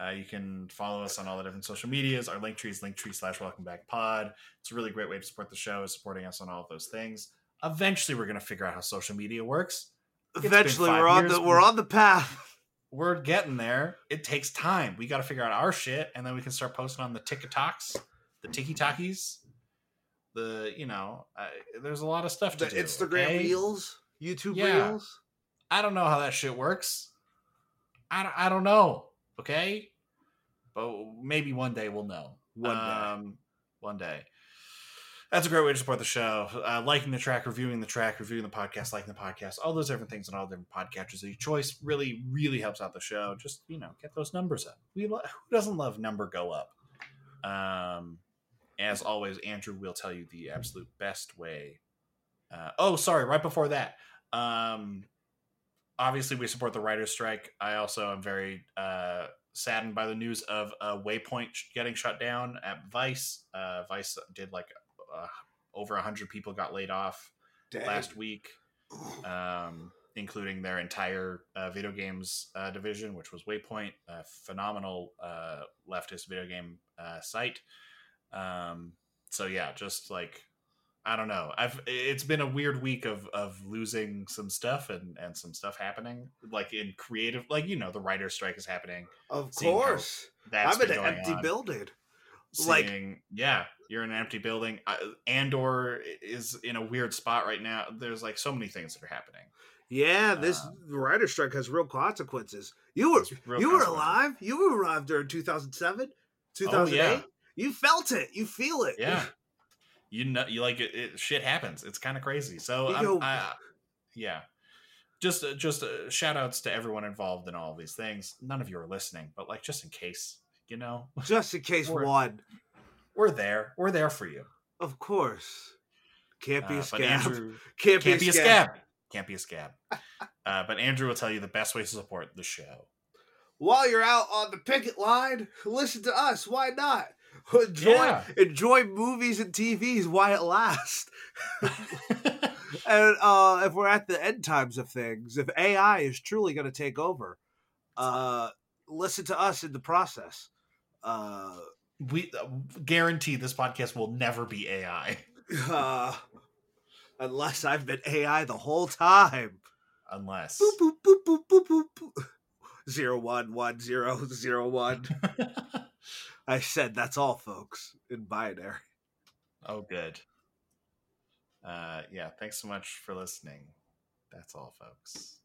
Uh, you can follow us on all the different social medias. Our link tree is linktree slash welcome back pod. It's a really great way to support the show, is supporting us on all of those things. Eventually, we're going to figure out how social media works. been Eventually, we're on years. the we're on the path. (laughs) We're getting there. It takes time. We got to figure out our shit, and then we can start posting on the TikToks, the Tiki Takis, the you know. Uh, there's a lot of stuff to The do. Instagram okay? reels, YouTube Yeah. reels. I don't know how that shit works. I don't, I don't know. Okay, but maybe one day we'll know. One day. Um, one day. That's a great way to support the show. Uh, liking the track, reviewing the track, reviewing the podcast, liking the podcast, all those different things and all the different podcatchers of your choice really, really helps out the show. Just you know, get those numbers up. We lo- who doesn't love number go up? Um, as always, Andrew will tell you the absolute best way. Uh, oh, sorry, right before that. Um, obviously, we support the writers' strike. I also am very uh, saddened by the news of uh, Waypoint getting shut down at Vice. Uh, Vice did like uh, over hundred people got laid off last week, um, including their entire uh, video games uh, division, which was Waypoint, a phenomenal uh, leftist video game uh, site. Um, so yeah, just like I don't know. I've it's been a weird week of of losing some stuff and and some stuff happening like in creative like you know the writer's strike is happening. Of course. That's I'm in an empty on. building. like- Seeing, yeah, you're in an empty building. Uh, Andor is in a weird spot right now. There's like so many things that are happening. Yeah, this Uh, writer strike has real consequences. You were you were alive. You were alive during 2007, 2008. You felt it. You feel it. Oh, Yeah. (laughs) You know, you like it, it shit happens. It's kind of crazy. So, I'm, I, yeah. Just, uh, just uh, shout outs to everyone involved in all these things. None of you are listening, but like, just in case, you know, (laughs) Just in case Or- one. we're there. We're there for you. Of course. Can't be Uh, a scab. Andrew can't, (laughs) can't be, a scab. scab. Can't be a scab. Uh, but Andrew will tell you the best ways to support the show. While you're out on the picket line, listen to us. Why not? (laughs) Enjoy Yeah. enjoy movies and TVs while it lasts. (laughs) (laughs) and uh, if we're at the end times of things, if AI is truly going to take over, uh, listen to us in the process. Uh, we uh, guarantee this podcast will never be AI uh, unless I've been AI the whole time. unless. Boop, boop, boop, boop, boop, boop, boop. Zero one one zero zero one. I said that's all, folks, in binary. oh, good. Uh, yeah. Thanks so much for listening. That's all, folks.